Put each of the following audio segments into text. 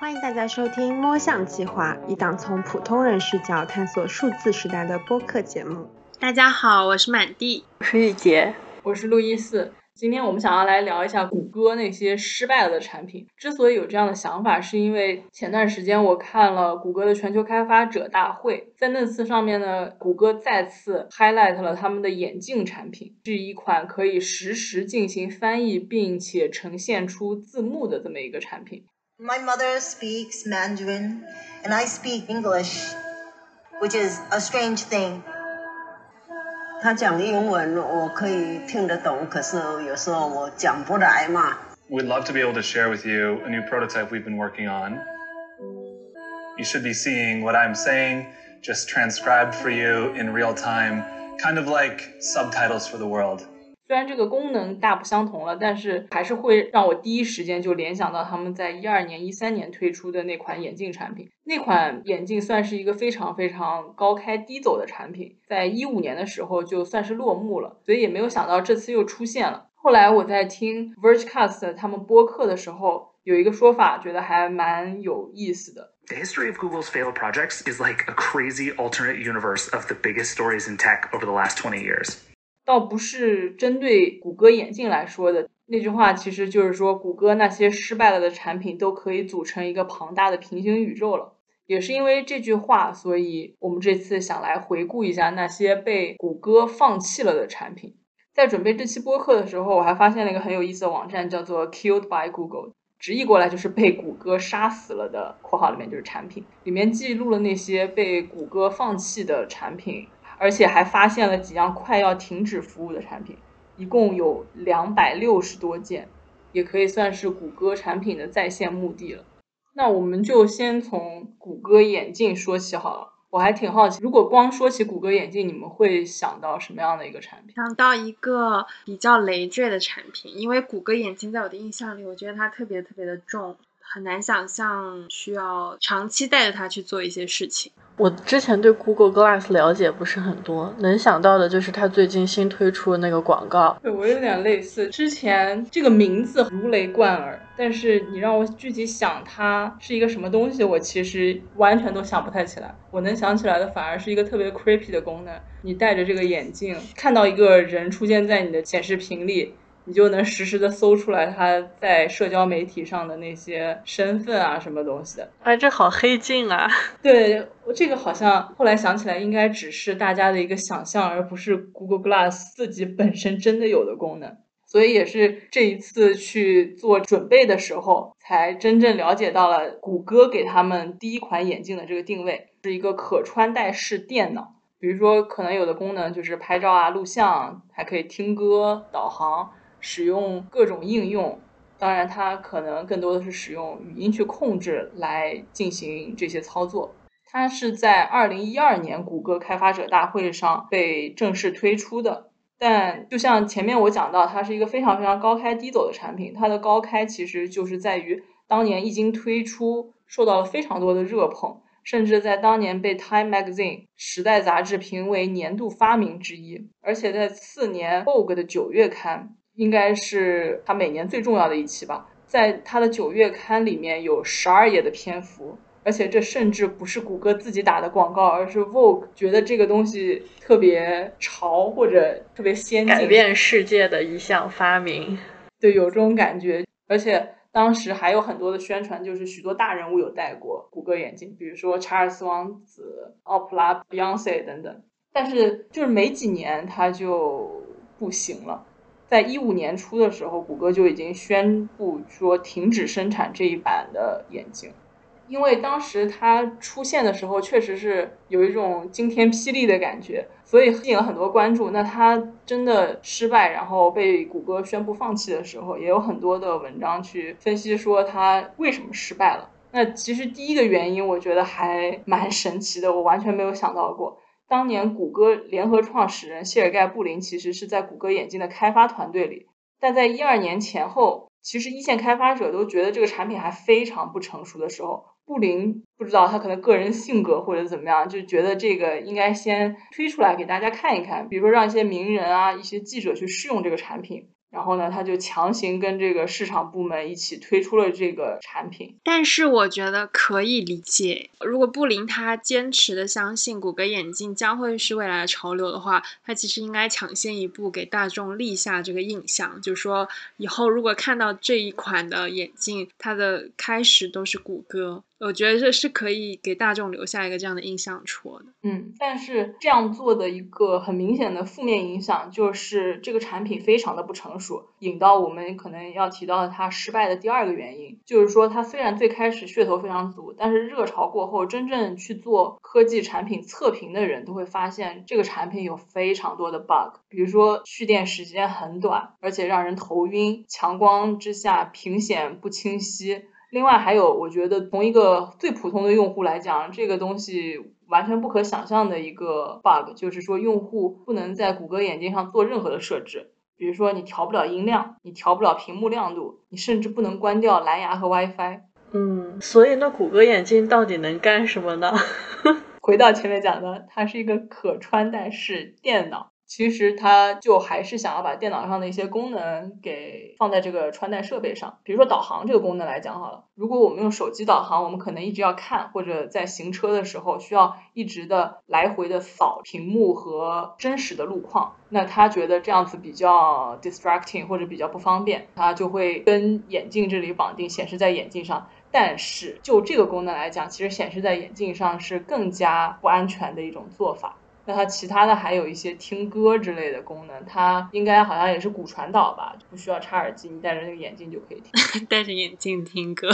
欢迎大家收听摸象计划，一档从普通人视角探索数字时代的播客节目。大家好，我是满地，我是玉洁，我是路易斯。今天我们想要来聊一下谷歌那些失败了的产品。之所以有这样的想法，是因为前段时间我看了谷歌的全球开发者大会，在那次上面呢，谷歌再次 highlight 了他们的眼镜产品，是一款可以实时进行翻译并且呈现出字幕的这么一个产品。My mother speaks Mandarin and I speak English, which is a strange thing. 他讲英文我可以听得懂，可是有时候我讲不来嘛。We'd love to be able to share with you a new prototype we've been working on. You should be seeing what I'm saying just transcribed for you in real time, kind of like subtitles for the world. 虽然这个功能大不相同了，但是还是会让我第一时间就联想到他们在一二年、一三年推出的那款眼镜产品。那款眼镜算是一个非常非常高开低走的产品，在一五年的时候就算是落幕了，所以也没有想到这次又出现了。后来我在听 Vergecast 他们播客的时候，有一个说法，觉得还蛮有意思的。The history of Google's failed projects is like a crazy alternate universe of the biggest stories in tech over the last twenty years. 倒不是针对谷歌眼镜来说的那句话，其实就是说，谷歌那些失败了的产品都可以组成一个庞大的平行宇宙了。也是因为这句话，所以我们这次想来回顾一下那些被谷歌放弃了的产品。在准备这期播客的时候，我还发现了一个很有意思的网站，叫做 Killed by Google，直译过来就是被谷歌杀死了的（括号里面就是产品），里面记录了那些被谷歌放弃的产品。而且还发现了几样快要停止服务的产品，一共有两百六十多件，也可以算是谷歌产品的在线墓地了。那我们就先从谷歌眼镜说起好了。我还挺好奇，如果光说起谷歌眼镜，你们会想到什么样的一个产品？想到一个比较累赘的产品，因为谷歌眼镜在我的印象里，我觉得它特别特别的重，很难想象需要长期带着它去做一些事情。我之前对 Google Glass 了解不是很多，能想到的就是它最近新推出的那个广告。对我有点类似，之前这个名字如雷贯耳，但是你让我具体想它是一个什么东西，我其实完全都想不太起来。我能想起来的反而是一个特别 creepy 的功能，你戴着这个眼镜，看到一个人出现在你的显示屏里。你就能实时的搜出来他在社交媒体上的那些身份啊，什么东西的。哎，这好黑镜啊！对，这个好像后来想起来，应该只是大家的一个想象，而不是 Google Glass 自己本身真的有的功能。所以也是这一次去做准备的时候，才真正了解到了谷歌给他们第一款眼镜的这个定位，是一个可穿戴式电脑。比如说，可能有的功能就是拍照啊、录像，还可以听歌、导航。使用各种应用，当然它可能更多的是使用语音去控制来进行这些操作。它是在二零一二年谷歌开发者大会上被正式推出的。但就像前面我讲到，它是一个非常非常高开低走的产品。它的高开其实就是在于当年一经推出，受到了非常多的热捧，甚至在当年被 Time Magazine 时代杂志评为年度发明之一。而且在次年 Vogue 的九月刊。应该是他每年最重要的一期吧，在他的九月刊里面有十二页的篇幅，而且这甚至不是谷歌自己打的广告，而是 Vogue 觉得这个东西特别潮或者特别先进，改变世界的一项发明，对，有这种感觉。而且当时还有很多的宣传，就是许多大人物有戴过谷歌眼镜，比如说查尔斯王子、奥普拉、Beyonce 等等。但是就是没几年，它就不行了。在一五年初的时候，谷歌就已经宣布说停止生产这一版的眼镜，因为当时它出现的时候确实是有一种惊天霹雳的感觉，所以吸引了很多关注。那它真的失败，然后被谷歌宣布放弃的时候，也有很多的文章去分析说它为什么失败了。那其实第一个原因，我觉得还蛮神奇的，我完全没有想到过。当年谷歌联合创始人谢尔盖布林其实是在谷歌眼镜的开发团队里，但在一二年前后，其实一线开发者都觉得这个产品还非常不成熟的时候，布林不知道他可能个人性格或者怎么样，就觉得这个应该先推出来给大家看一看，比如说让一些名人啊、一些记者去试用这个产品，然后呢，他就强行跟这个市场部门一起推出了这个产品。但是我觉得可以理解，如果布林他坚持的相信谷歌眼镜将会是未来的潮流的话，他其实应该抢先一步给大众立下这个印象，就是说以后如果看到这一款的眼镜，它的开始都是谷歌。我觉得这是可以给大众留下一个这样的印象戳的。嗯，但是这样做的一个很明显的负面影响就是这个产品非常的不成熟，引到我们可能要提到它失败的第二个原因，就是说它虽然最开始噱头非常足，但是热潮过后，真正去做科技产品测评的人都会发现这个产品有非常多的 bug，比如说蓄电时间很短，而且让人头晕，强光之下屏显不清晰。另外还有，我觉得从一个最普通的用户来讲，这个东西完全不可想象的一个 bug，就是说用户不能在谷歌眼镜上做任何的设置，比如说你调不了音量，你调不了屏幕亮度，你甚至不能关掉蓝牙和 WiFi。嗯，所以那谷歌眼镜到底能干什么呢？回到前面讲的，它是一个可穿戴式电脑。其实它就还是想要把电脑上的一些功能给放在这个穿戴设备上，比如说导航这个功能来讲好了，如果我们用手机导航，我们可能一直要看，或者在行车的时候需要一直的来回的扫屏幕和真实的路况，那他觉得这样子比较 distracting 或者比较不方便，他就会跟眼镜这里绑定，显示在眼镜上。但是就这个功能来讲，其实显示在眼镜上是更加不安全的一种做法。那它其他的还有一些听歌之类的功能，它应该好像也是骨传导吧，不需要插耳机，你戴着那个眼镜就可以听。戴着眼镜听歌。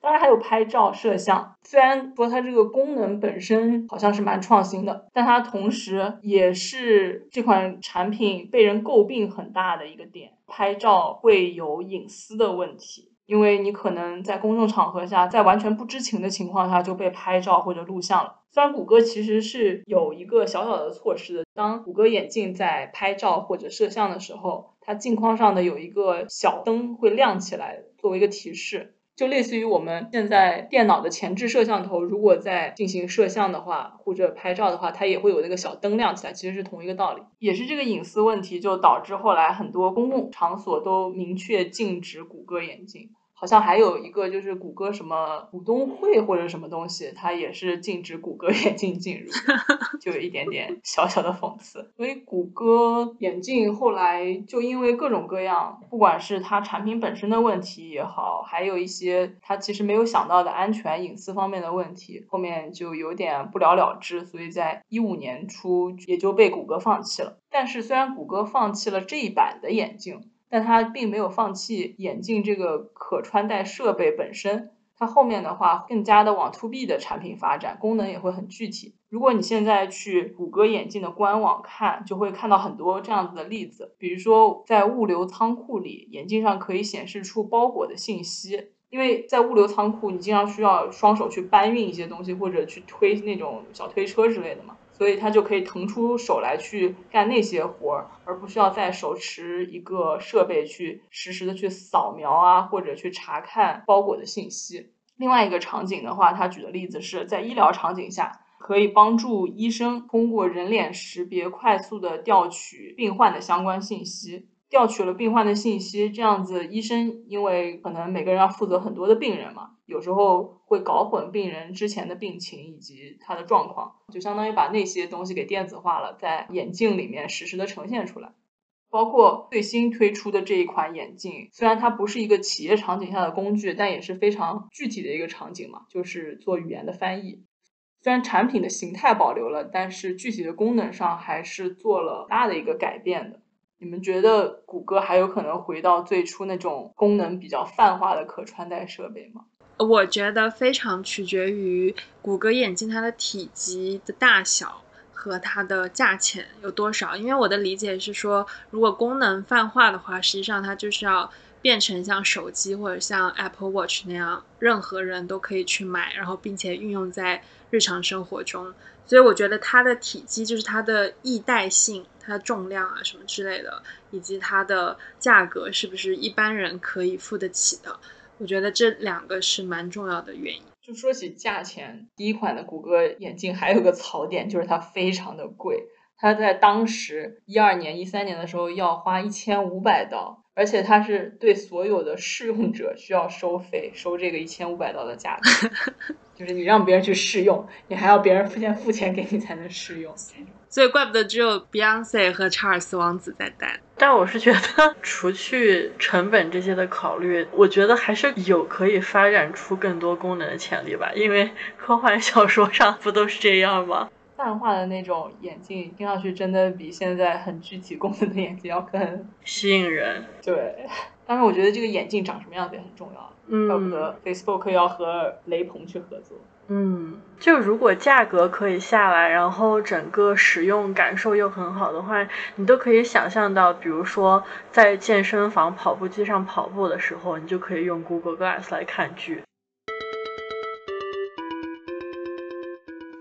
当然还有拍照摄像，虽然说它这个功能本身好像是蛮创新的，但它同时也是这款产品被人诟病很大的一个点，拍照会有隐私的问题。因为你可能在公众场合下，在完全不知情的情况下就被拍照或者录像了。虽然谷歌其实是有一个小小的措施的，当谷歌眼镜在拍照或者摄像的时候，它镜框上的有一个小灯会亮起来，作为一个提示。就类似于我们现在电脑的前置摄像头，如果在进行摄像的话，或者拍照的话，它也会有那个小灯亮起来，其实是同一个道理。也是这个隐私问题，就导致后来很多公共场所都明确禁止谷歌眼镜。好像还有一个就是谷歌什么股东会或者什么东西，它也是禁止谷歌 眼镜进入，就有一点点 小小的讽刺。所以谷歌眼镜后来就因为各种各样，不管是它产品本身的问题也好，还有一些它其实没有想到的安全隐私方面的问题，后面就有点不了了之。所以在一五年初也就被谷歌放弃了。但是虽然谷歌放弃了这一版的眼镜。但它并没有放弃眼镜这个可穿戴设备本身，它后面的话更加的往 to B 的产品发展，功能也会很具体。如果你现在去谷歌眼镜的官网看，就会看到很多这样子的例子，比如说在物流仓库里，眼镜上可以显示出包裹的信息，因为在物流仓库你经常需要双手去搬运一些东西，或者去推那种小推车之类的嘛。所以他就可以腾出手来去干那些活儿，而不需要再手持一个设备去实时的去扫描啊，或者去查看包裹的信息。另外一个场景的话，他举的例子是在医疗场景下，可以帮助医生通过人脸识别快速的调取病患的相关信息。调取了病患的信息，这样子医生因为可能每个人要负责很多的病人嘛，有时候会搞混病人之前的病情以及他的状况，就相当于把那些东西给电子化了，在眼镜里面实时的呈现出来。包括最新推出的这一款眼镜，虽然它不是一个企业场景下的工具，但也是非常具体的一个场景嘛，就是做语言的翻译。虽然产品的形态保留了，但是具体的功能上还是做了大的一个改变的。你们觉得谷歌还有可能回到最初那种功能比较泛化的可穿戴设备吗？我觉得非常取决于谷歌眼镜它的体积的大小和它的价钱有多少。因为我的理解是说，如果功能泛化的话，实际上它就是要变成像手机或者像 Apple Watch 那样，任何人都可以去买，然后并且运用在日常生活中。所以我觉得它的体积就是它的易戴性。它的重量啊，什么之类的，以及它的价格是不是一般人可以付得起的？我觉得这两个是蛮重要的原因。就说起价钱，第一款的谷歌眼镜还有个槽点，就是它非常的贵。它在当时一二年、一三年的时候要花一千五百刀，而且它是对所有的试用者需要收费，收这个一千五百刀的价格，就是你让别人去试用，你还要别人先付钱给你才能试用。所以怪不得只有 Beyonce 和查尔斯王子在戴。但我是觉得，除去成本这些的考虑，我觉得还是有可以发展出更多功能的潜力吧。因为科幻小说上不都是这样吗？泛化的那种眼镜，听上去真的比现在很具体功能的眼镜要更吸引人。对，但是我觉得这个眼镜长什么样子也很重要。嗯，怪不得 Facebook 要和雷朋去合作。嗯，就如果价格可以下来，然后整个使用感受又很好的话，你都可以想象到，比如说在健身房跑步机上跑步的时候，你就可以用 Google Glass 来看剧。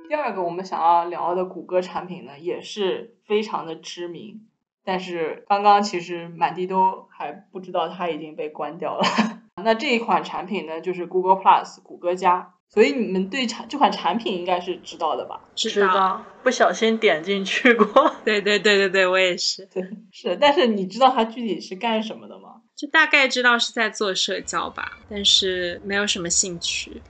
第二个我们想要聊的谷歌产品呢，也是非常的知名，但是刚刚其实满地都还不知道它已经被关掉了。那这一款产品呢，就是 Google Plus 谷歌加。所以你们对产这款产品应该是知道的吧？知道，不小心点进去过。对对对对对，我也是。对，是。但是你知道它具体是干什么的吗？就大概知道是在做社交吧，但是没有什么兴趣。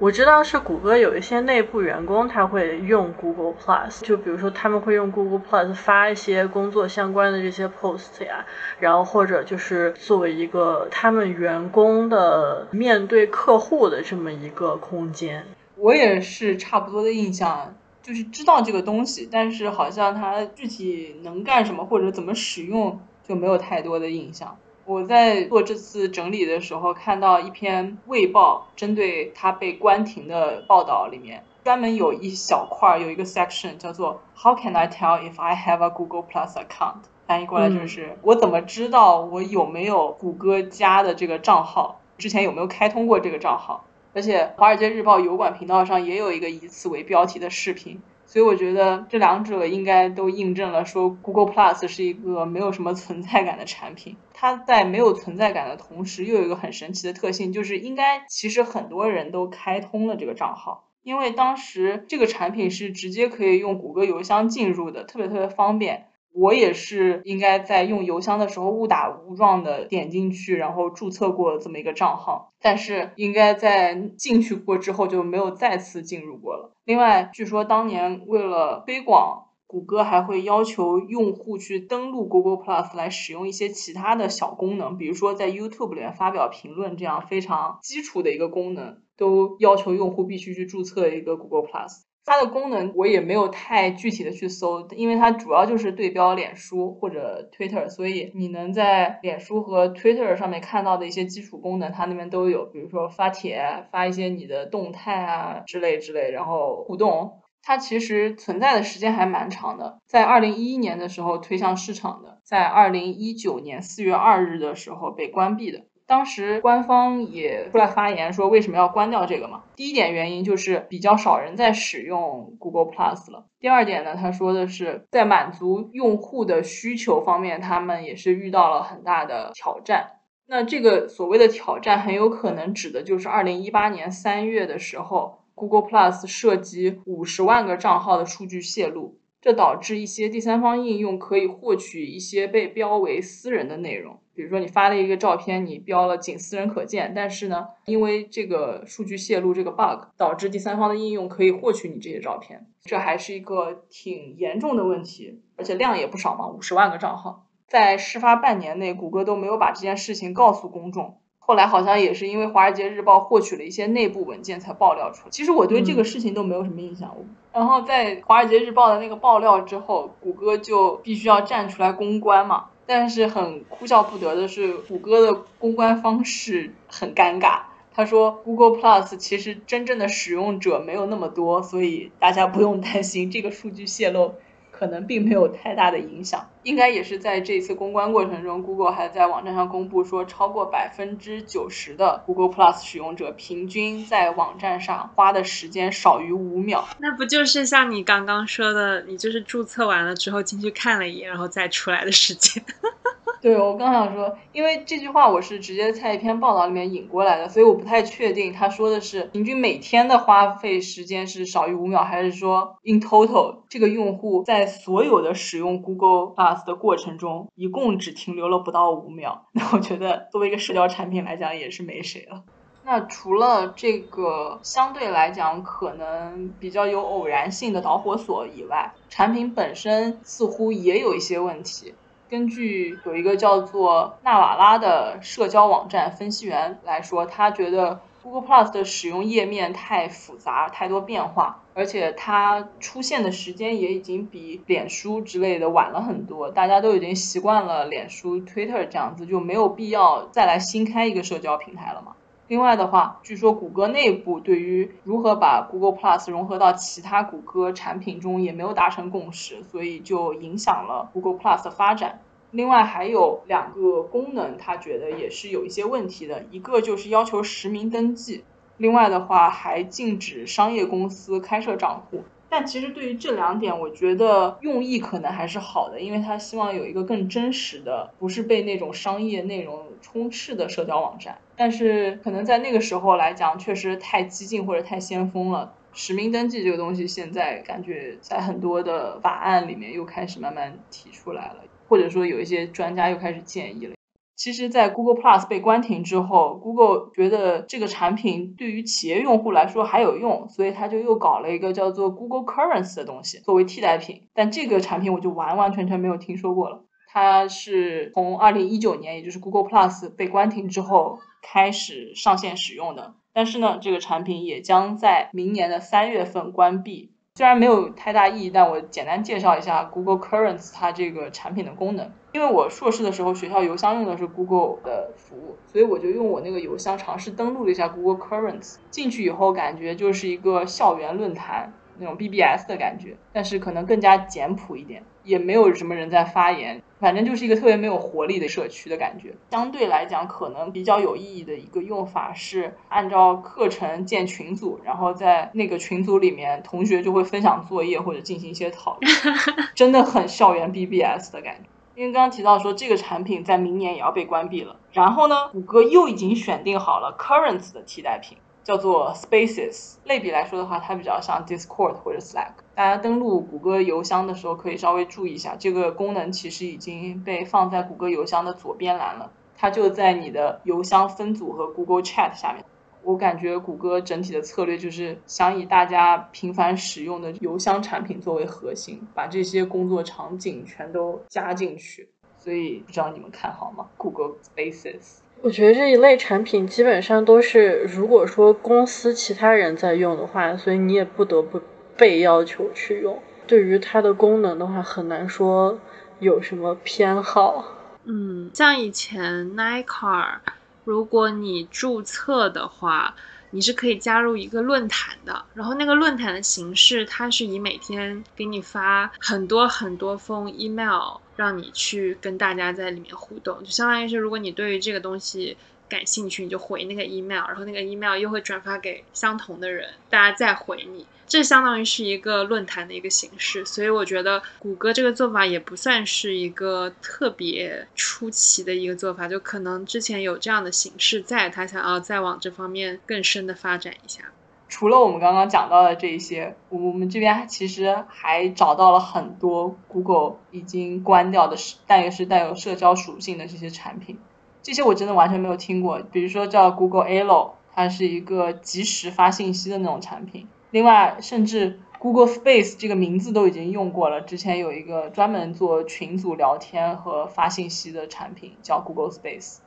我知道是谷歌有一些内部员工他会用 Google Plus，就比如说他们会用 Google Plus 发一些工作相关的这些 post 呀，然后或者就是作为一个他们员工的面对客户的这么一个空间。我也是差不多的印象，就是知道这个东西，但是好像它具体能干什么或者怎么使用就没有太多的印象。我在做这次整理的时候，看到一篇《卫报》针对他被关停的报道，里面专门有一小块有一个 section 叫做 “How can I tell if I have a Google Plus account？” 翻译过来就是我怎么知道我有没有谷歌加的这个账号？之前有没有开通过这个账号？而且《华尔街日报》油管频道上也有一个以此为标题的视频。所以我觉得这两者应该都印证了，说 Google Plus 是一个没有什么存在感的产品。它在没有存在感的同时，又有一个很神奇的特性，就是应该其实很多人都开通了这个账号，因为当时这个产品是直接可以用谷歌邮箱进入的，特别特别方便。我也是应该在用邮箱的时候误打误撞的点进去，然后注册过这么一个账号，但是应该在进去过之后就没有再次进入过了。另外，据说当年为了推广，谷歌还会要求用户去登录 Google Plus 来使用一些其他的小功能，比如说在 YouTube 里面发表评论这样非常基础的一个功能，都要求用户必须去注册一个 Google Plus。它的功能我也没有太具体的去搜，因为它主要就是对标脸书或者 Twitter，所以你能在脸书和 Twitter 上面看到的一些基础功能，它那边都有，比如说发帖、发一些你的动态啊之类之类，然后互动。它其实存在的时间还蛮长的，在二零一一年的时候推向市场的，在二零一九年四月二日的时候被关闭的。当时官方也出来发言说，为什么要关掉这个嘛？第一点原因就是比较少人在使用 Google Plus 了。第二点呢，他说的是在满足用户的需求方面，他们也是遇到了很大的挑战。那这个所谓的挑战，很有可能指的就是二零一八年三月的时候，Google Plus 涉及五十万个账号的数据泄露。这导致一些第三方应用可以获取一些被标为私人的内容，比如说你发了一个照片，你标了仅私人可见，但是呢，因为这个数据泄露这个 bug，导致第三方的应用可以获取你这些照片，这还是一个挺严重的问题，而且量也不少嘛，五十万个账号，在事发半年内，谷歌都没有把这件事情告诉公众。后来好像也是因为《华尔街日报》获取了一些内部文件才爆料出来。其实我对这个事情都没有什么印象。然后在《华尔街日报》的那个爆料之后，谷歌就必须要站出来公关嘛。但是很哭笑不得的是，谷歌的公关方式很尴尬。他说：“Google Plus 其实真正的使用者没有那么多，所以大家不用担心这个数据泄露。”可能并没有太大的影响，应该也是在这次公关过程中，Google 还在网站上公布说，超过百分之九十的 Google Plus 使用者平均在网站上花的时间少于五秒。那不就是像你刚刚说的，你就是注册完了之后进去看了一眼，然后再出来的时间？对我刚想说，因为这句话我是直接在一篇报道里面引过来的，所以我不太确定他说的是平均每天的花费时间是少于五秒，还是说 in total 这个用户在所有的使用 Google Plus 的过程中，一共只停留了不到五秒。那我觉得作为一个社交产品来讲，也是没谁了。那除了这个相对来讲可能比较有偶然性的导火索以外，产品本身似乎也有一些问题。根据有一个叫做纳瓦拉的社交网站分析员来说，他觉得 Google Plus 的使用页面太复杂、太多变化，而且它出现的时间也已经比脸书之类的晚了很多。大家都已经习惯了脸书、Twitter 这样子，就没有必要再来新开一个社交平台了嘛。另外的话，据说谷歌内部对于如何把 Google Plus 融合到其他谷歌产品中也没有达成共识，所以就影响了 Google Plus 的发展。另外还有两个功能，他觉得也是有一些问题的，一个就是要求实名登记，另外的话还禁止商业公司开设账户。但其实对于这两点，我觉得用意可能还是好的，因为他希望有一个更真实的，不是被那种商业内容充斥的社交网站。但是可能在那个时候来讲，确实太激进或者太先锋了。实名登记这个东西，现在感觉在很多的法案里面又开始慢慢提出来了，或者说有一些专家又开始建议了。其实，在 Google Plus 被关停之后，Google 觉得这个产品对于企业用户来说还有用，所以他就又搞了一个叫做 Google Currents 的东西作为替代品。但这个产品我就完完全全没有听说过了。它是从二零一九年，也就是 Google Plus 被关停之后开始上线使用的。但是呢，这个产品也将在明年的三月份关闭。虽然没有太大意义，但我简单介绍一下 Google Currents 它这个产品的功能。因为我硕士的时候学校邮箱用的是 Google 的服务，所以我就用我那个邮箱尝试登录了一下 Google Currents。进去以后感觉就是一个校园论坛那种 BBS 的感觉，但是可能更加简朴一点。也没有什么人在发言，反正就是一个特别没有活力的社区的感觉。相对来讲，可能比较有意义的一个用法是按照课程建群组，然后在那个群组里面，同学就会分享作业或者进行一些讨论，真的很校园 BBS 的感觉。因为刚刚提到说这个产品在明年也要被关闭了，然后呢，谷歌又已经选定好了 Currents 的替代品。叫做 Spaces，类比来说的话，它比较像 Discord 或者 Slack。大家登录谷歌邮箱的时候，可以稍微注意一下，这个功能其实已经被放在谷歌邮箱的左边栏了，它就在你的邮箱分组和 Google Chat 下面。我感觉谷歌整体的策略就是想以大家频繁使用的邮箱产品作为核心，把这些工作场景全都加进去。所以不知道你们看好吗？Google Spaces。我觉得这一类产品基本上都是，如果说公司其他人在用的话，所以你也不得不被要求去用。对于它的功能的话，很难说有什么偏好。嗯，像以前 Nike，如果你注册的话，你是可以加入一个论坛的。然后那个论坛的形式，它是以每天给你发很多很多封 email。让你去跟大家在里面互动，就相当于是，如果你对于这个东西感兴趣，你就回那个 email，然后那个 email 又会转发给相同的人，大家再回你，这相当于是一个论坛的一个形式。所以我觉得谷歌这个做法也不算是一个特别出奇的一个做法，就可能之前有这样的形式，在他想要再往这方面更深的发展一下。除了我们刚刚讲到的这一些，我们这边其实还找到了很多 Google 已经关掉的，但也是带有社交属性的这些产品。这些我真的完全没有听过。比如说叫 Google Allo，它是一个即时发信息的那种产品。另外，甚至 Google Space 这个名字都已经用过了。之前有一个专门做群组聊天和发信息的产品叫 Google Space，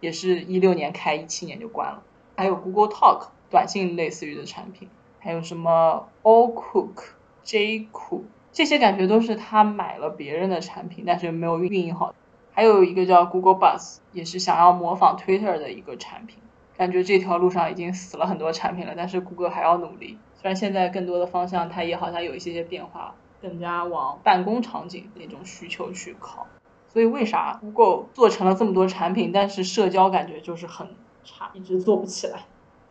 也是一六年开，一七年就关了。还有 Google Talk。短信类似于的产品，还有什么 All Cook、J Cook，这些感觉都是他买了别人的产品，但是没有运营好。还有一个叫 Google Bus，也是想要模仿 Twitter 的一个产品。感觉这条路上已经死了很多产品了，但是谷歌还要努力。虽然现在更多的方向它也好像有一些些变化，更加往办公场景那种需求去靠。所以为啥 Google 做成了这么多产品，但是社交感觉就是很差，一直做不起来？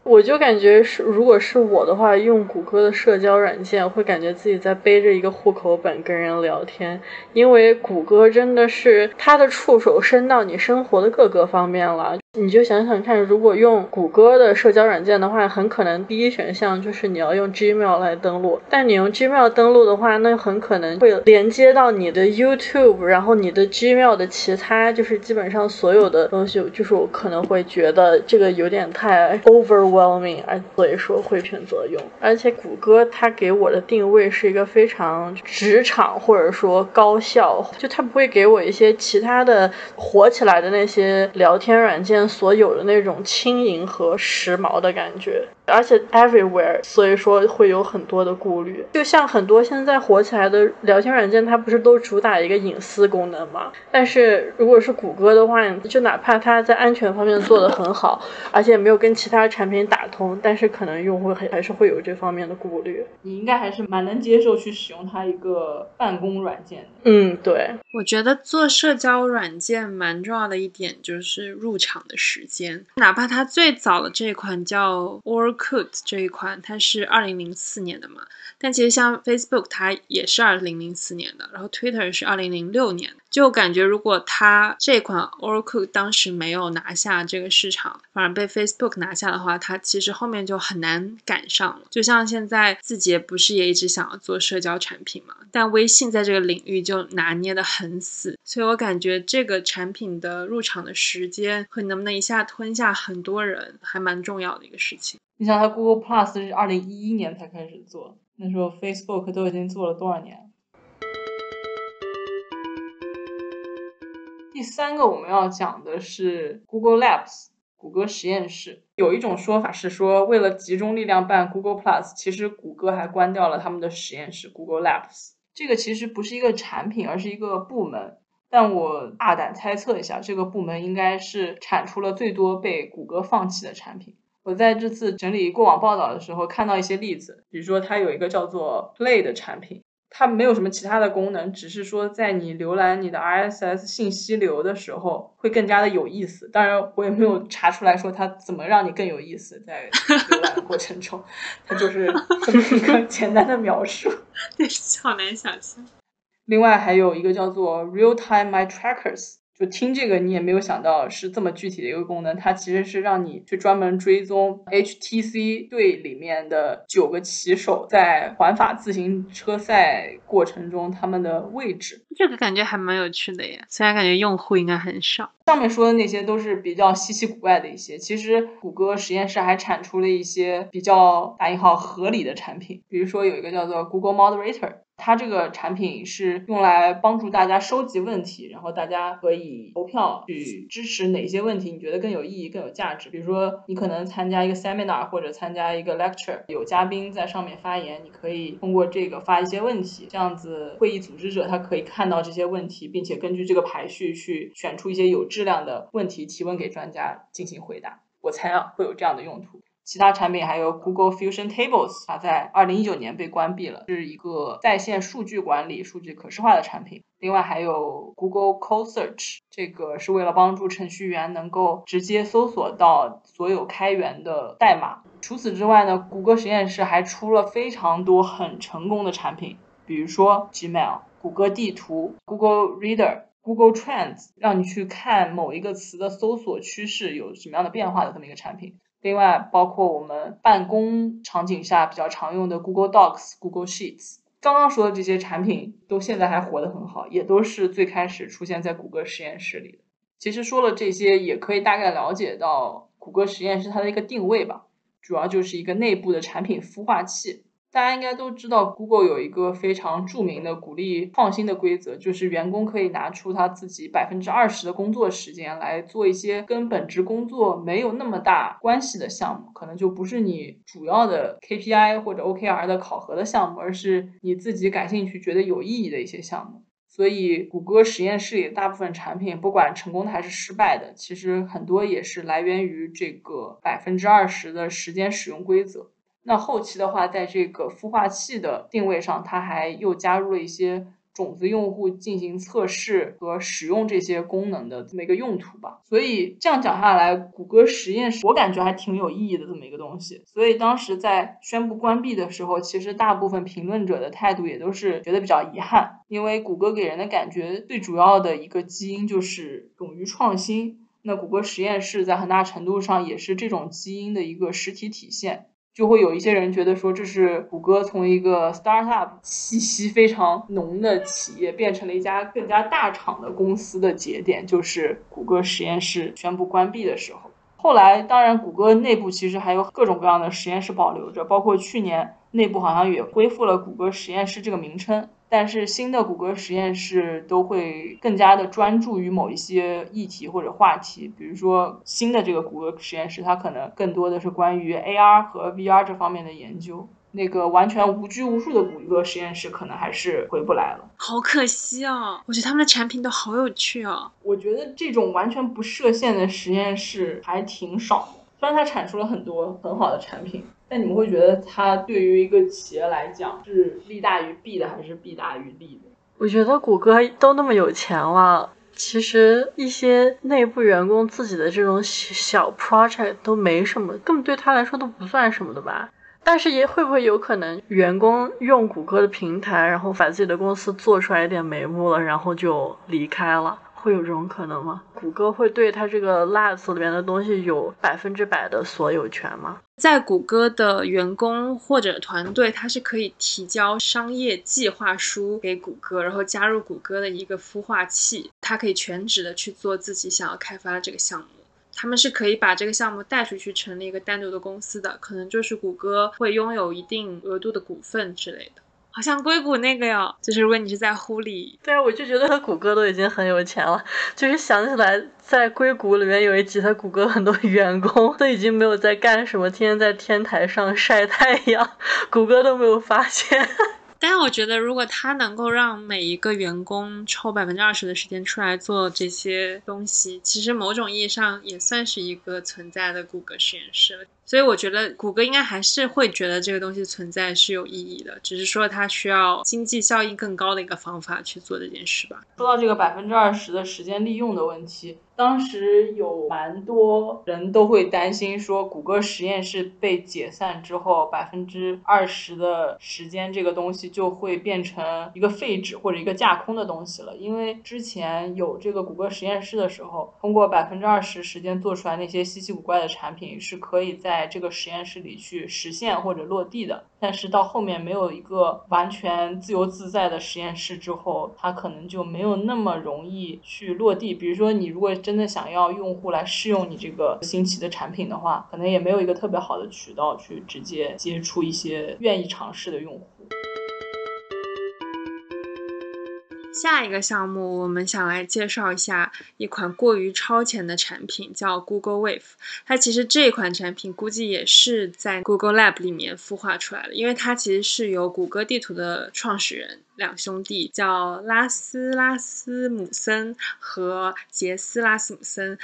我就感觉是，如果是我的话，用谷歌的社交软件，会感觉自己在背着一个户口本跟人聊天，因为谷歌真的是它的触手伸到你生活的各个方面了。你就想想看，如果用谷歌的社交软件的话，很可能第一选项就是你要用 Gmail 来登录。但你用 Gmail 登录的话，那很可能会连接到你的 YouTube，然后你的 Gmail 的其他，就是基本上所有的东西，就是我可能会觉得这个有点太 overwhelming，所以说会选择用。而且谷歌它给我的定位是一个非常职场或者说高效，就它不会给我一些其他的火起来的那些聊天软件。所有的那种轻盈和时髦的感觉。而且 everywhere，所以说会有很多的顾虑。就像很多现在火起来的聊天软件，它不是都主打一个隐私功能吗？但是如果是谷歌的话，就哪怕它在安全方面做得很好，而且没有跟其他产品打通，但是可能用户还还是会有这方面的顾虑。你应该还是蛮能接受去使用它一个办公软件。嗯，对。我觉得做社交软件蛮重要的一点就是入场的时间，哪怕它最早的这款叫 Or Orkut 这一款它是二零零四年的嘛，但其实像 Facebook 它也是二零零四年的，然后 Twitter 是二零零六年，就感觉如果它这款 Orkut 当时没有拿下这个市场，反而被 Facebook 拿下的话，它其实后面就很难赶上了。就像现在字节不是也一直想要做社交产品嘛，但微信在这个领域就拿捏的很死，所以我感觉这个产品的入场的时间和能不能一下吞下很多人，还蛮重要的一个事情。你想，它 Google Plus 是二零一一年才开始做，那时候 Facebook 都已经做了多少年？第三个我们要讲的是 Google Labs，谷歌实验室。有一种说法是说，为了集中力量办 Google Plus，其实谷歌还关掉了他们的实验室 Google Labs。这个其实不是一个产品，而是一个部门。但我大胆猜测一下，这个部门应该是产出了最多被谷歌放弃的产品。我在这次整理过往报道的时候，看到一些例子，比如说它有一个叫做 Play 的产品，它没有什么其他的功能，只是说在你浏览你的 RSS 信息流的时候会更加的有意思。当然，我也没有查出来说它怎么让你更有意思，在浏览的过程中，它就是这么一个 简单的描述，好难想象。另外还有一个叫做 Real Time My Trackers。就听这个，你也没有想到是这么具体的一个功能。它其实是让你去专门追踪 HTC 队里面的九个骑手在环法自行车赛过程中他们的位置。这个感觉还蛮有趣的耶，虽然感觉用户应该很少。上面说的那些都是比较稀奇古怪的一些，其实谷歌实验室还产出了一些比较打引号合理的产品，比如说有一个叫做 Google Moderator。它这个产品是用来帮助大家收集问题，然后大家可以投票去支持哪些问题你觉得更有意义、更有价值。比如说，你可能参加一个 seminar 或者参加一个 lecture，有嘉宾在上面发言，你可以通过这个发一些问题，这样子会议组织者他可以看到这些问题，并且根据这个排序去选出一些有质量的问题提问给专家进行回答。我猜啊，会有这样的用途。其他产品还有 Google Fusion Tables，它在二零一九年被关闭了，是一个在线数据管理、数据可视化的产品。另外还有 Google Code Search，这个是为了帮助程序员能够直接搜索到所有开源的代码。除此之外呢，谷歌实验室还出了非常多很成功的产品，比如说 Gmail、谷歌地图、Google Reader、Google Trends，让你去看某一个词的搜索趋势有什么样的变化的这么一个产品。另外，包括我们办公场景下比较常用的 Google Docs、Google Sheets，刚刚说的这些产品都现在还活得很好，也都是最开始出现在谷歌实验室里的。其实说了这些，也可以大概了解到谷歌实验室它的一个定位吧，主要就是一个内部的产品孵化器。大家应该都知道，Google 有一个非常著名的鼓励创新的规则，就是员工可以拿出他自己百分之二十的工作时间来做一些跟本职工作没有那么大关系的项目，可能就不是你主要的 KPI 或者 OKR 的考核的项目，而是你自己感兴趣、觉得有意义的一些项目。所以，谷歌实验室里大部分产品，不管成功的还是失败的，其实很多也是来源于这个百分之二十的时间使用规则。那后期的话，在这个孵化器的定位上，它还又加入了一些种子用户进行测试和使用这些功能的这么一个用途吧。所以这样讲下来，谷歌实验室我感觉还挺有意义的这么一个东西。所以当时在宣布关闭的时候，其实大部分评论者的态度也都是觉得比较遗憾，因为谷歌给人的感觉最主要的一个基因就是勇于创新。那谷歌实验室在很大程度上也是这种基因的一个实体体现。就会有一些人觉得说，这是谷歌从一个 startup 气息非常浓的企业，变成了一家更加大厂的公司的节点，就是谷歌实验室宣布关闭的时候。后来，当然，谷歌内部其实还有各种各样的实验室保留着，包括去年内部好像也恢复了谷歌实验室这个名称。但是新的谷歌实验室都会更加的专注于某一些议题或者话题，比如说新的这个谷歌实验室，它可能更多的是关于 AR 和 VR 这方面的研究。那个完全无拘无束的谷歌实验室可能还是回不来了，好可惜啊！我觉得他们的产品都好有趣啊。我觉得这种完全不设限的实验室还挺少的，虽然它产出了很多很好的产品。但你们会觉得它对于一个企业来讲是利大于弊的，还是弊大于利的？我觉得谷歌都那么有钱了，其实一些内部员工自己的这种小 project 都没什么，根本对他来说都不算什么的吧。但是也会不会有可能，员工用谷歌的平台，然后把自己的公司做出来一点眉目了，然后就离开了？会有这种可能吗？谷歌会对它这个 Labs 里面的东西有百分之百的所有权吗？在谷歌的员工或者团队，他是可以提交商业计划书给谷歌，然后加入谷歌的一个孵化器，他可以全职的去做自己想要开发的这个项目。他们是可以把这个项目带出去，成立一个单独的公司的，可能就是谷歌会拥有一定额度的股份之类的。好像硅谷那个哟，就是如果你是在湖里，对啊，我就觉得他谷歌都已经很有钱了，就是想起来在硅谷里面有一集，他谷歌很多 员工都已经没有在干什么，天天在天台上晒太阳，谷歌都没有发现。但是我觉得，如果他能够让每一个员工抽百分之二十的时间出来做这些东西，其实某种意义上也算是一个存在的谷歌实验室了。所以我觉得谷歌应该还是会觉得这个东西存在是有意义的，只是说它需要经济效益更高的一个方法去做这件事吧。说到这个百分之二十的时间利用的问题，当时有蛮多人都会担心说，谷歌实验室被解散之后，百分之二十的时间这个东西就会变成一个废纸或者一个架空的东西了。因为之前有这个谷歌实验室的时候，通过百分之二十时间做出来那些稀奇古怪的产品，是可以在在这个实验室里去实现或者落地的，但是到后面没有一个完全自由自在的实验室之后，它可能就没有那么容易去落地。比如说，你如果真的想要用户来试用你这个新奇的产品的话，可能也没有一个特别好的渠道去直接接触一些愿意尝试的用户。下一个项目，我们想来介绍一下一款过于超前的产品，叫 Google Wave。它其实这款产品估计也是在 Google Lab 里面孵化出来的，因为它其实是由谷歌地图的创始人两兄弟，叫拉斯拉斯姆森和杰斯拉斯姆森。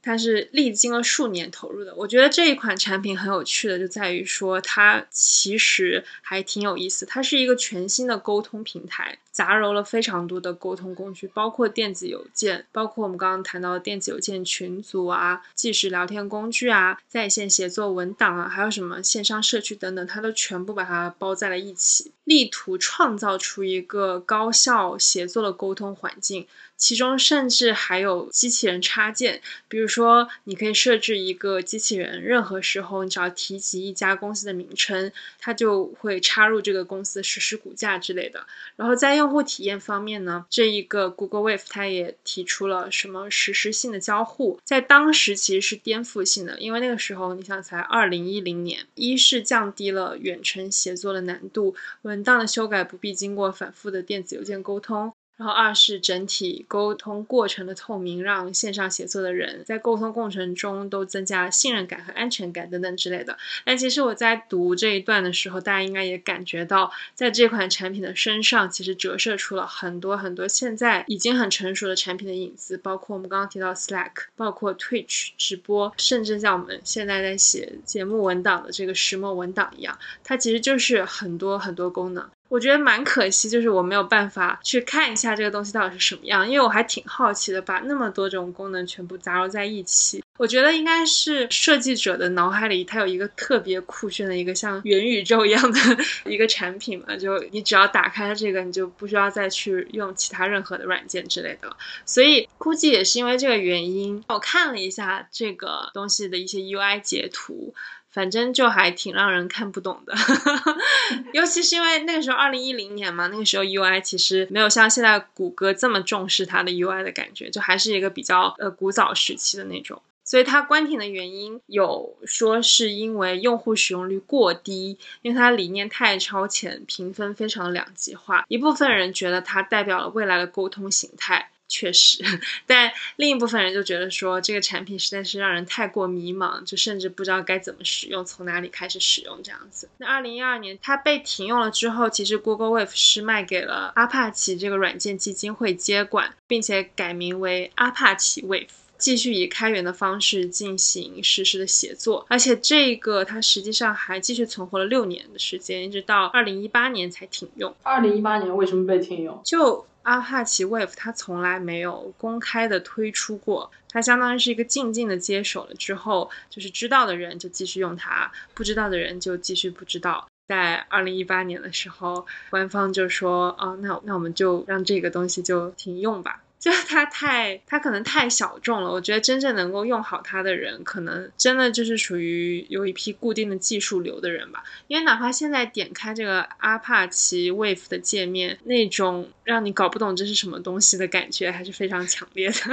它是历经了数年投入的，我觉得这一款产品很有趣的，就在于说它其实还挺有意思。它是一个全新的沟通平台，杂糅了非常多的沟通工具，包括电子邮件，包括我们刚刚谈到的电子邮件群组啊、即时聊天工具啊、在线协作文档啊，还有什么线上社区等等，它都全部把它包在了一起，力图创造出一个高效协作的沟通环境。其中甚至还有机器人插件，比如说，你可以设置一个机器人，任何时候你只要提及一家公司的名称，它就会插入这个公司实时股价之类的。然后再用用户体验方面呢，这一个 Google Wave 它也提出了什么实时性的交互，在当时其实是颠覆性的，因为那个时候你想才二零一零年，一是降低了远程协作的难度，文档的修改不必经过反复的电子邮件沟通。然后二是整体沟通过程的透明，让线上协作的人在沟通过程中都增加信任感和安全感等等之类的。但其实我在读这一段的时候，大家应该也感觉到，在这款产品的身上，其实折射出了很多很多现在已经很成熟的产品的影子，包括我们刚刚提到 Slack，包括 Twitch 直播，甚至像我们现在在写节目文档的这个石墨文档一样，它其实就是很多很多功能。我觉得蛮可惜，就是我没有办法去看一下这个东西到底是什么样，因为我还挺好奇的，把那么多种功能全部杂糅在一起。我觉得应该是设计者的脑海里，它有一个特别酷炫的一个像元宇宙一样的一个产品嘛，就你只要打开了这个，你就不需要再去用其他任何的软件之类的。所以估计也是因为这个原因，我看了一下这个东西的一些 UI 截图。反正就还挺让人看不懂的，尤其是因为那个时候二零一零年嘛，那个时候 UI 其实没有像现在谷歌这么重视它的 UI 的感觉，就还是一个比较呃古早时期的那种。所以它关停的原因有说是因为用户使用率过低，因为它理念太超前，评分非常两极化。一部分人觉得它代表了未来的沟通形态。确实，但另一部分人就觉得说这个产品实在是让人太过迷茫，就甚至不知道该怎么使用，从哪里开始使用这样子。那二零一二年它被停用了之后，其实 Google Wave 是卖给了阿帕奇这个软件基金会接管，并且改名为阿帕奇 Wave，继续以开源的方式进行实时的协作。而且这个它实际上还继续存活了六年的时间，一直到二零一八年才停用。二零一八年为什么被停用？就阿帕奇 Wave 它从来没有公开的推出过，它相当于是一个静静的接手了之后，就是知道的人就继续用它，不知道的人就继续不知道。在二零一八年的时候，官方就说，啊，那那我们就让这个东西就停用吧。就是它太，它可能太小众了。我觉得真正能够用好它的人，可能真的就是属于有一批固定的技术流的人吧。因为哪怕现在点开这个阿帕奇 Wave 的界面，那种让你搞不懂这是什么东西的感觉，还是非常强烈的。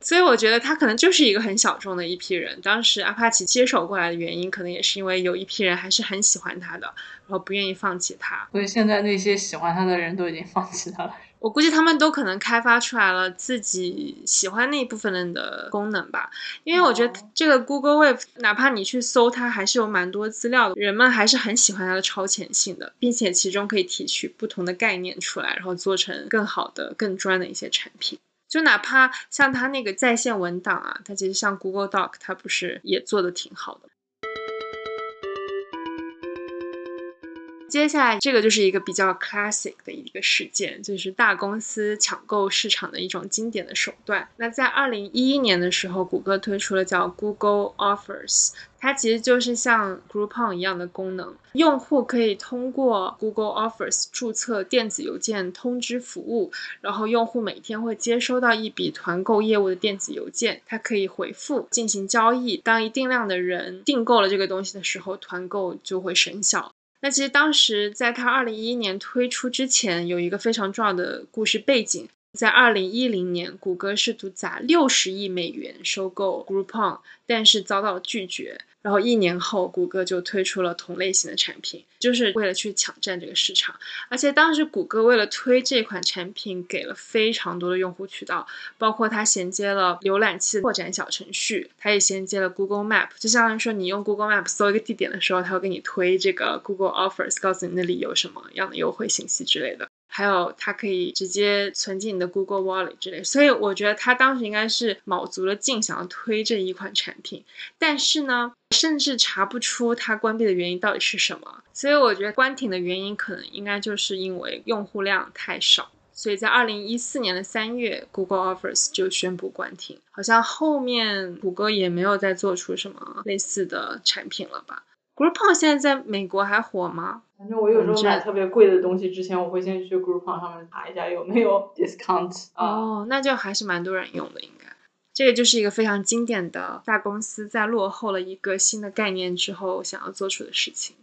所以我觉得它可能就是一个很小众的一批人。当时阿帕奇接手过来的原因，可能也是因为有一批人还是很喜欢它的，然后不愿意放弃它。所以现在那些喜欢它的人都已经放弃它了。我估计他们都可能开发出来了自己喜欢那一部分人的功能吧，因为我觉得这个 Google Wave，哪怕你去搜它，还是有蛮多资料的，人们还是很喜欢它的超前性的，并且其中可以提取不同的概念出来，然后做成更好的、更专的一些产品。就哪怕像它那个在线文档啊，它其实像 Google Doc，它不是也做的挺好的。接下来这个就是一个比较 classic 的一个事件，就是大公司抢购市场的一种经典的手段。那在二零一一年的时候，谷歌推出了叫 Google Offers，它其实就是像 Groupon 一样的功能，用户可以通过 Google Offers 注册电子邮件通知服务，然后用户每天会接收到一笔团购业务的电子邮件，它可以回复进行交易。当一定量的人订购了这个东西的时候，团购就会生效。那其实当时在它二零一一年推出之前，有一个非常重要的故事背景。在二零一零年，谷歌试图砸六十亿美元收购 Groupon，但是遭到拒绝。然后一年后，谷歌就推出了同类型的产品，就是为了去抢占这个市场。而且当时谷歌为了推这款产品，给了非常多的用户渠道，包括它衔接了浏览器扩展小程序，它也衔接了 Google Map，就相当于说你用 Google Map 搜一个地点的时候，它会给你推这个 Google Offers，告诉你那里有什么样的优惠信息之类的。还有，它可以直接存进你的 Google Wallet 之类，所以我觉得他当时应该是卯足了劲想要推这一款产品，但是呢，甚至查不出它关闭的原因到底是什么。所以我觉得关停的原因可能应该就是因为用户量太少。所以在二零一四年的三月，Google Offers 就宣布关停，好像后面谷歌也没有再做出什么类似的产品了吧？Groupon 现在在美国还火吗？反正我有时候买特别贵的东西之前，我会先去 Groupon 上面查一下有没有 discount。哦，那就还是蛮多人用的，应该。这个就是一个非常经典的大公司在落后了一个新的概念之后想要做出的事情。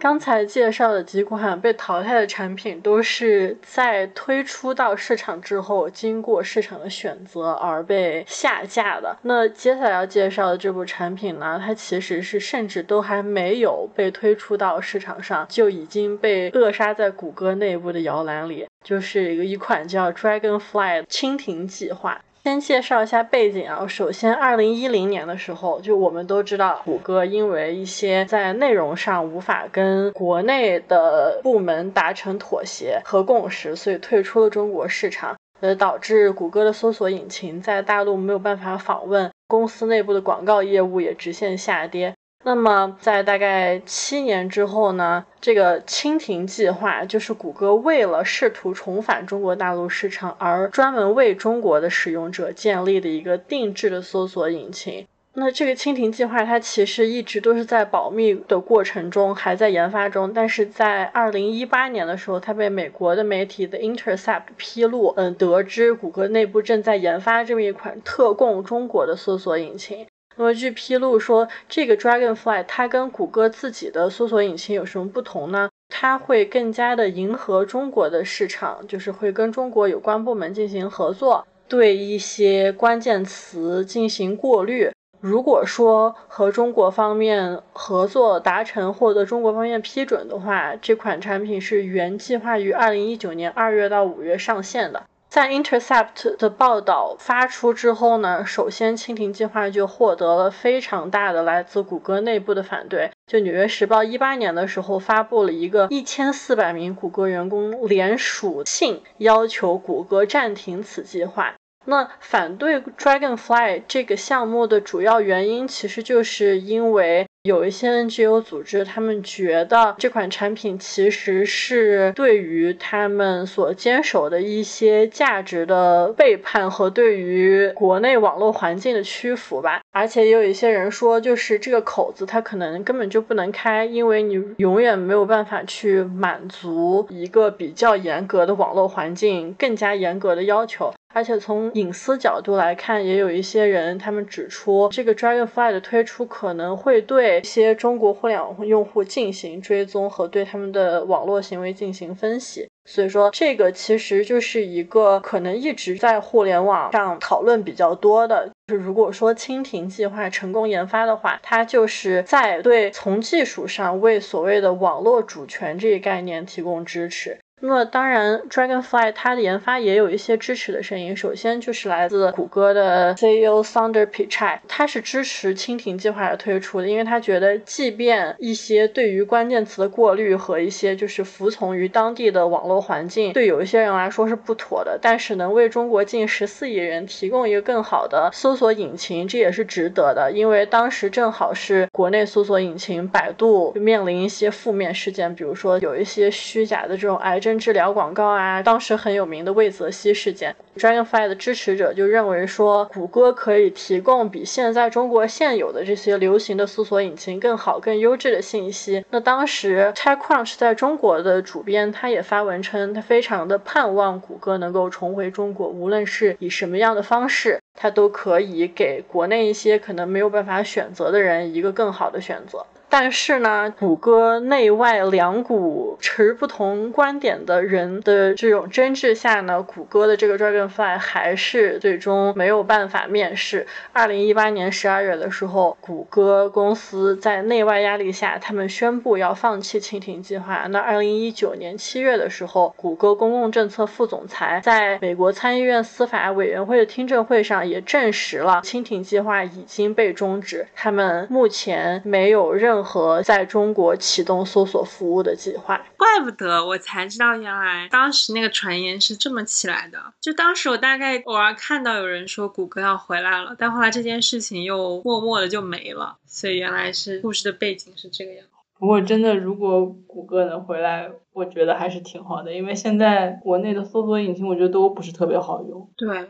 刚才介绍的几款被淘汰的产品，都是在推出到市场之后，经过市场的选择而被下架的。那接下来要介绍的这部产品呢，它其实是甚至都还没有被推出到市场上，就已经被扼杀在谷歌内部的摇篮里，就是一个一款叫 Dragonfly 蜻蜓计划。先介绍一下背景啊，首先，二零一零年的时候，就我们都知道，谷歌因为一些在内容上无法跟国内的部门达成妥协和共识，所以退出了中国市场，呃，导致谷歌的搜索引擎在大陆没有办法访问，公司内部的广告业务也直线下跌。那么，在大概七年之后呢，这个蜻蜓计划就是谷歌为了试图重返中国大陆市场而专门为中国的使用者建立的一个定制的搜索引擎。那这个蜻蜓计划它其实一直都是在保密的过程中，还在研发中。但是在二零一八年的时候，它被美国的媒体的 Intercept 披露，嗯，得知谷歌内部正在研发这么一款特供中国的搜索引擎。那么，据披露说，这个 Dragonfly 它跟谷歌自己的搜索引擎有什么不同呢？它会更加的迎合中国的市场，就是会跟中国有关部门进行合作，对一些关键词进行过滤。如果说和中国方面合作达成，获得中国方面批准的话，这款产品是原计划于二零一九年二月到五月上线的。在 Intercept 的报道发出之后呢，首先蜻蜓计划就获得了非常大的来自谷歌内部的反对。就《纽约时报》一八年的时候发布了一个一千四百名谷歌员工联署信，要求谷歌暂停此计划。那反对 Dragonfly 这个项目的主要原因，其实就是因为有一些 NGO 组织，他们觉得这款产品其实是对于他们所坚守的一些价值的背叛和对于国内网络环境的屈服吧。而且也有一些人说，就是这个口子它可能根本就不能开，因为你永远没有办法去满足一个比较严格的网络环境更加严格的要求。而且从隐私角度来看，也有一些人他们指出，这个 Dragonfly 的推出可能会对一些中国互联网用户进行追踪和对他们的网络行为进行分析。所以说，这个其实就是一个可能一直在互联网上讨论比较多的，就是如果说蜻蜓计划成功研发的话，它就是在对从技术上为所谓的网络主权这一概念提供支持。那么当然，Dragonfly 它的研发也有一些支持的声音。首先就是来自谷歌的 CEO Sundar Pichai，他是支持蜻蜓计划的推出的，因为他觉得，即便一些对于关键词的过滤和一些就是服从于当地的网络环境，对有一些人来说是不妥的，但是能为中国近十四亿人提供一个更好的搜索引擎，这也是值得的。因为当时正好是国内搜索引擎百度面临一些负面事件，比如说有一些虚假的这种癌症。治疗广告啊，当时很有名的魏则西事件，Dragonfly 的支持者就认为说，谷歌可以提供比现在中国现有的这些流行的搜索引擎更好、更优质的信息。那当时 TechCrunch 在中国的主编他也发文称，他非常的盼望谷歌能够重回中国，无论是以什么样的方式，他都可以给国内一些可能没有办法选择的人一个更好的选择。但是呢，谷歌内外两股持不同观点的人的这种争执下呢，谷歌的这个 Dragonfly 还是最终没有办法面世。二零一八年十二月的时候，谷歌公司在内外压力下，他们宣布要放弃蜻蜓计划。那二零一九年七月的时候，谷歌公共政策副总裁在美国参议院司法委员会的听证会上也证实了蜻蜓计划已经被终止，他们目前没有任。任何在中国启动搜索服务的计划，怪不得我才知道，原来当时那个传言是这么起来的。就当时我大概偶尔看到有人说谷歌要回来了，但后来这件事情又默默的就没了。所以原来是故事的背景是这个样。不过真的，如果谷歌能回来，我觉得还是挺好的，因为现在国内的搜索引擎我觉得都不是特别好用。对。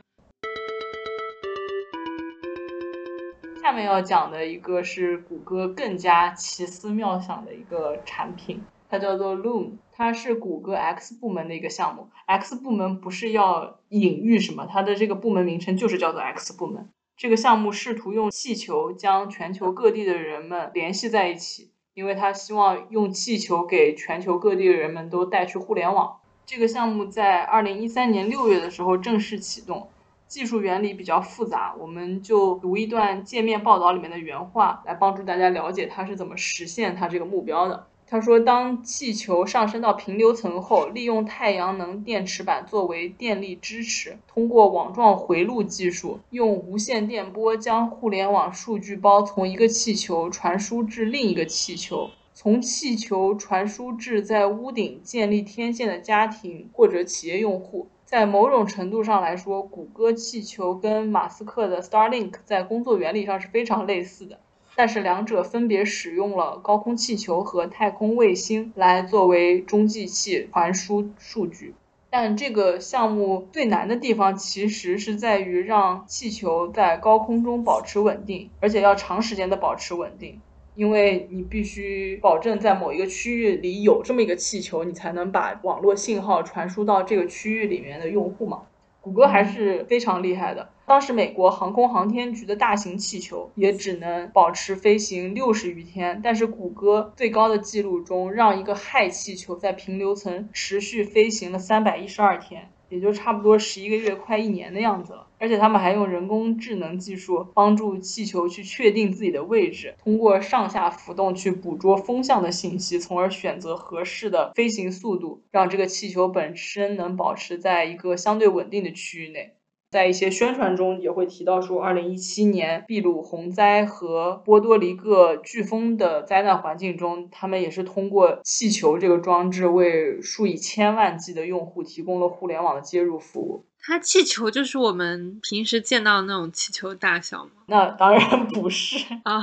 面要讲的一个是谷歌更加奇思妙想的一个产品，它叫做 Loom，它是谷歌 X 部门的一个项目。X 部门不是要隐喻什么，它的这个部门名称就是叫做 X 部门。这个项目试图用气球将全球各地的人们联系在一起，因为它希望用气球给全球各地的人们都带去互联网。这个项目在二零一三年六月的时候正式启动。技术原理比较复杂，我们就读一段界面报道里面的原话，来帮助大家了解它是怎么实现它这个目标的。他说，当气球上升到平流层后，利用太阳能电池板作为电力支持，通过网状回路技术，用无线电波将互联网数据包从一个气球传输至另一个气球，从气球传输至在屋顶建立天线的家庭或者企业用户。在某种程度上来说，谷歌气球跟马斯克的 Starlink 在工作原理上是非常类似的。但是两者分别使用了高空气球和太空卫星来作为中继器传输数据。但这个项目最难的地方其实是在于让气球在高空中保持稳定，而且要长时间的保持稳定。因为你必须保证在某一个区域里有这么一个气球，你才能把网络信号传输到这个区域里面的用户嘛。谷歌还是非常厉害的。当时美国航空航天局的大型气球也只能保持飞行六十余天，但是谷歌最高的记录中，让一个氦气球在平流层持续飞行了三百一十二天。也就差不多十一个月，快一年的样子了。而且他们还用人工智能技术帮助气球去确定自己的位置，通过上下浮动去捕捉风向的信息，从而选择合适的飞行速度，让这个气球本身能保持在一个相对稳定的区域内。在一些宣传中也会提到说，二零一七年秘鲁洪灾和波多黎各飓风的灾难环境中，他们也是通过气球这个装置为数以千万计的用户提供了互联网的接入服务。它气球就是我们平时见到的那种气球大小吗？那当然不是 啊，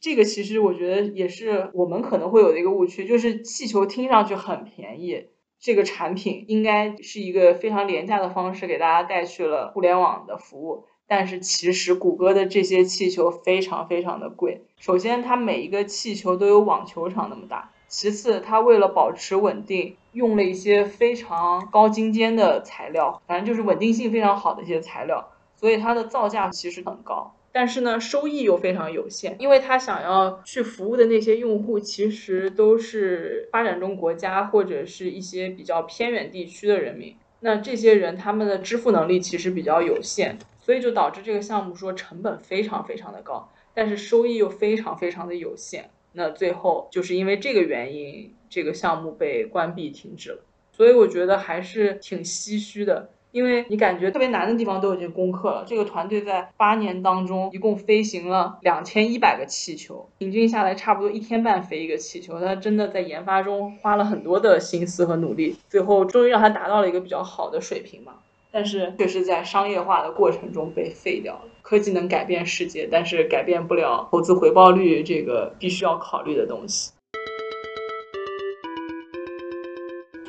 这个其实我觉得也是我们可能会有的一个误区，就是气球听上去很便宜。这个产品应该是一个非常廉价的方式给大家带去了互联网的服务，但是其实谷歌的这些气球非常非常的贵。首先，它每一个气球都有网球场那么大；其次，它为了保持稳定，用了一些非常高精尖的材料，反正就是稳定性非常好的一些材料，所以它的造价其实很高。但是呢，收益又非常有限，因为他想要去服务的那些用户，其实都是发展中国家或者是一些比较偏远地区的人民。那这些人他们的支付能力其实比较有限，所以就导致这个项目说成本非常非常的高，但是收益又非常非常的有限。那最后就是因为这个原因，这个项目被关闭停止了。所以我觉得还是挺唏嘘的。因为你感觉特别难的地方都已经攻克了，这个团队在八年当中一共飞行了两千一百个气球，平均下来差不多一天半飞一个气球。他真的在研发中花了很多的心思和努力，最后终于让他达到了一个比较好的水平嘛。但是却是在商业化的过程中被废掉了。科技能改变世界，但是改变不了投资回报率这个必须要考虑的东西。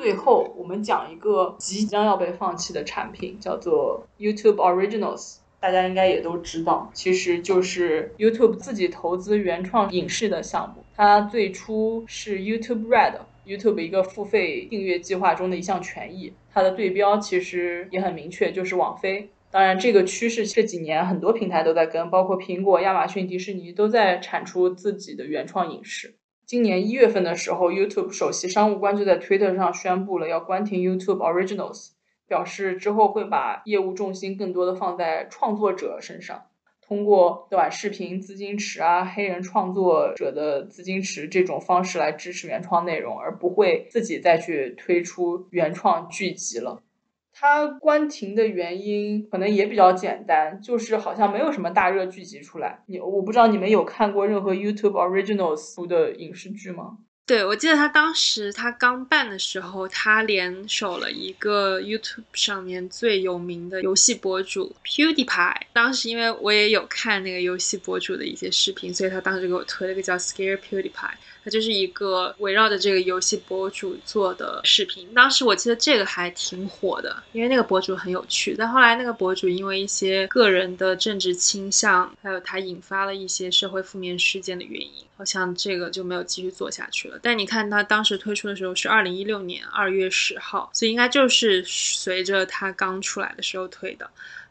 最后，我们讲一个即将要被放弃的产品，叫做 YouTube Originals。大家应该也都知道，其实就是 YouTube 自己投资原创影视的项目。它最初是 YouTube Red，YouTube 一个付费订阅计划中的一项权益。它的对标其实也很明确，就是网飞。当然，这个趋势这几年很多平台都在跟，包括苹果、亚马逊、迪士尼都在产出自己的原创影视。今年一月份的时候，YouTube 首席商务官就在 Twitter 上宣布了要关停 YouTube Originals，表示之后会把业务重心更多的放在创作者身上，通过短视频资金池啊、黑人创作者的资金池这种方式来支持原创内容，而不会自己再去推出原创剧集了。它关停的原因可能也比较简单，就是好像没有什么大热剧集出来。你我不知道你们有看过任何 YouTube Originals 出的影视剧吗？对，我记得他当时他刚办的时候，他联手了一个 YouTube 上面最有名的游戏博主 PewDiePie。当时因为我也有看那个游戏博主的一些视频，所以他当时给我推了个叫 Scare PewDiePie。它就是一个围绕着这个游戏博主做的视频。当时我记得这个还挺火的，因为那个博主很有趣。但后来那个博主因为一些个人的政治倾向，还有他引发了一些社会负面事件的原因，好像这个就没有继续做下去了。但你看它当时推出的时候是二零一六年二月十号，所以应该就是随着它刚出来的时候推的。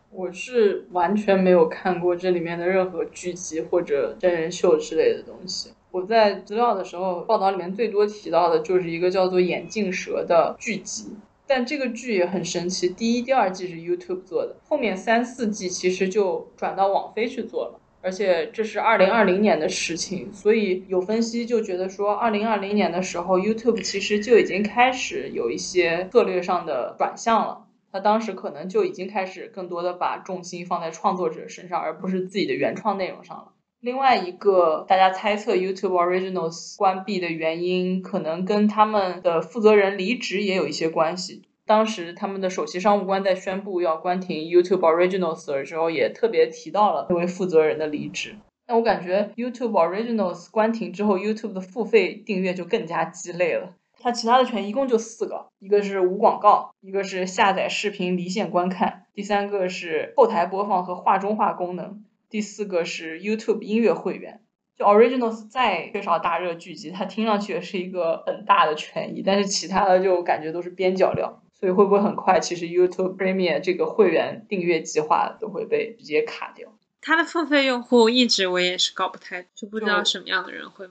我是完全没有看过这里面的任何剧集或者真人秀之类的东西。我在资料的时候，报道里面最多提到的就是一个叫做《眼镜蛇》的剧集，但这个剧也很神奇，第一、第二季是 YouTube 做的，后面三四季其实就转到网飞去做了，而且这是二零二零年的事情，所以有分析就觉得说，二零二零年的时候，YouTube 其实就已经开始有一些策略上的转向了，他当时可能就已经开始更多的把重心放在创作者身上，而不是自己的原创内容上了。另外一个，大家猜测 YouTube Originals 关闭的原因，可能跟他们的负责人离职也有一些关系。当时他们的首席商务官在宣布要关停 YouTube Originals 的时候，也特别提到了那位负责人的离职。但我感觉 YouTube Originals 关停之后，YouTube 的付费订阅就更加鸡肋了。它其他的权益一共就四个，一个是无广告，一个是下载视频离线观看，第三个是后台播放和画中画功能，第四个是 YouTube 音乐会员。就 Originals 再缺少大热剧集，它听上去也是一个很大的权益，但是其他的就感觉都是边角料。所以会不会很快，其实 YouTube Premium 这个会员订阅计划都会被直接卡掉？它的付费用户一直我也是搞不太，就不知道什么样的人会。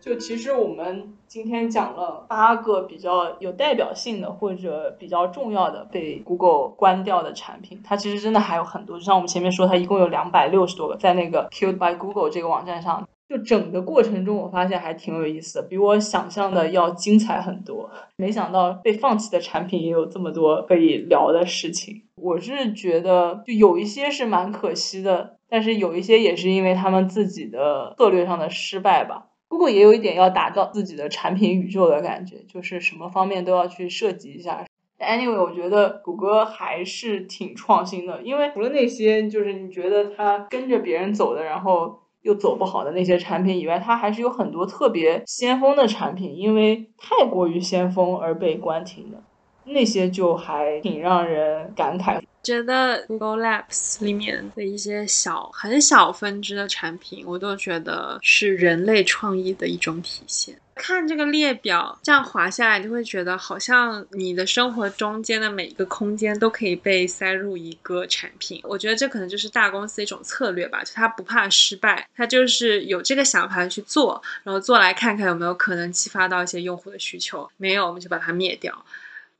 就其实我们今天讲了八个比较有代表性的或者比较重要的被 Google 关掉的产品，它其实真的还有很多。就像我们前面说，它一共有两百六十多个，在那个 Killed by Google 这个网站上，就整个过程中我发现还挺有意思的，比我想象的要精彩很多。没想到被放弃的产品也有这么多可以聊的事情。我是觉得就有一些是蛮可惜的，但是有一些也是因为他们自己的策略上的失败吧。Google 也有一点要打造自己的产品宇宙的感觉，就是什么方面都要去涉及一下。Anyway，我觉得谷歌还是挺创新的，因为除了那些就是你觉得它跟着别人走的，然后又走不好的那些产品以外，它还是有很多特别先锋的产品，因为太过于先锋而被关停的，那些就还挺让人感慨。觉得 Google Labs 里面的一些小很小分支的产品，我都觉得是人类创意的一种体现。看这个列表，这样滑下来，就会觉得好像你的生活中间的每一个空间都可以被塞入一个产品。我觉得这可能就是大公司一种策略吧，就他不怕失败，他就是有这个想法去做，然后做来看看有没有可能激发到一些用户的需求，没有我们就把它灭掉。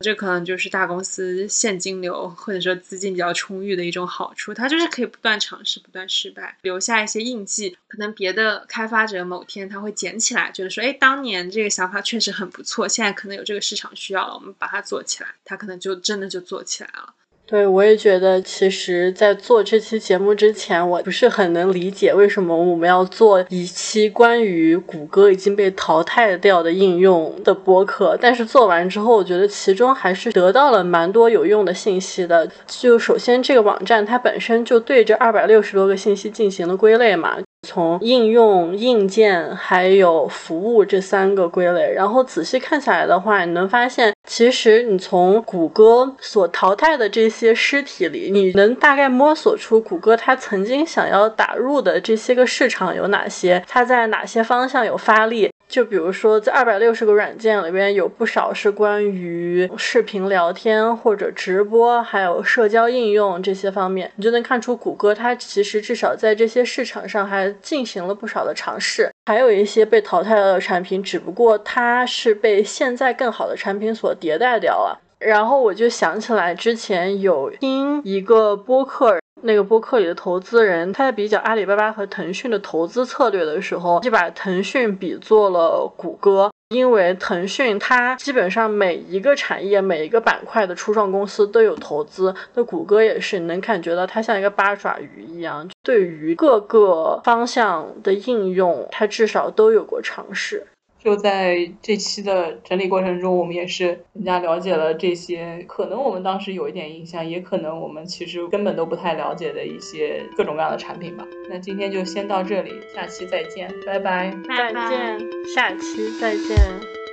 这可能就是大公司现金流或者说资金比较充裕的一种好处，它就是可以不断尝试、不断失败，留下一些印记。可能别的开发者某天他会捡起来，觉得说，哎，当年这个想法确实很不错，现在可能有这个市场需要了，我们把它做起来，他可能就真的就做起来了。对，我也觉得，其实，在做这期节目之前，我不是很能理解为什么我们要做一期关于谷歌已经被淘汰掉的应用的播客。但是做完之后，我觉得其中还是得到了蛮多有用的信息的。就首先，这个网站它本身就对这二百六十多个信息进行了归类嘛。从应用、硬件还有服务这三个归类，然后仔细看下来的话，你能发现，其实你从谷歌所淘汰的这些尸体里，你能大概摸索出谷歌它曾经想要打入的这些个市场有哪些，它在哪些方向有发力。就比如说，在二百六十个软件里边，有不少是关于视频聊天或者直播，还有社交应用这些方面，你就能看出谷歌它其实至少在这些市场上还进行了不少的尝试。还有一些被淘汰了的产品，只不过它是被现在更好的产品所迭代掉了。然后我就想起来之前有听一个播客。那个播客里的投资人，他在比较阿里巴巴和腾讯的投资策略的时候，就把腾讯比作了谷歌，因为腾讯它基本上每一个产业、每一个板块的初创公司都有投资，那谷歌也是，能感觉到它像一个八爪鱼一样，对于各个方向的应用，它至少都有过尝试。就在这期的整理过程中，我们也是更加了解了这些可能我们当时有一点印象，也可能我们其实根本都不太了解的一些各种各样的产品吧。那今天就先到这里，下期再见，拜拜，再见，下期再见。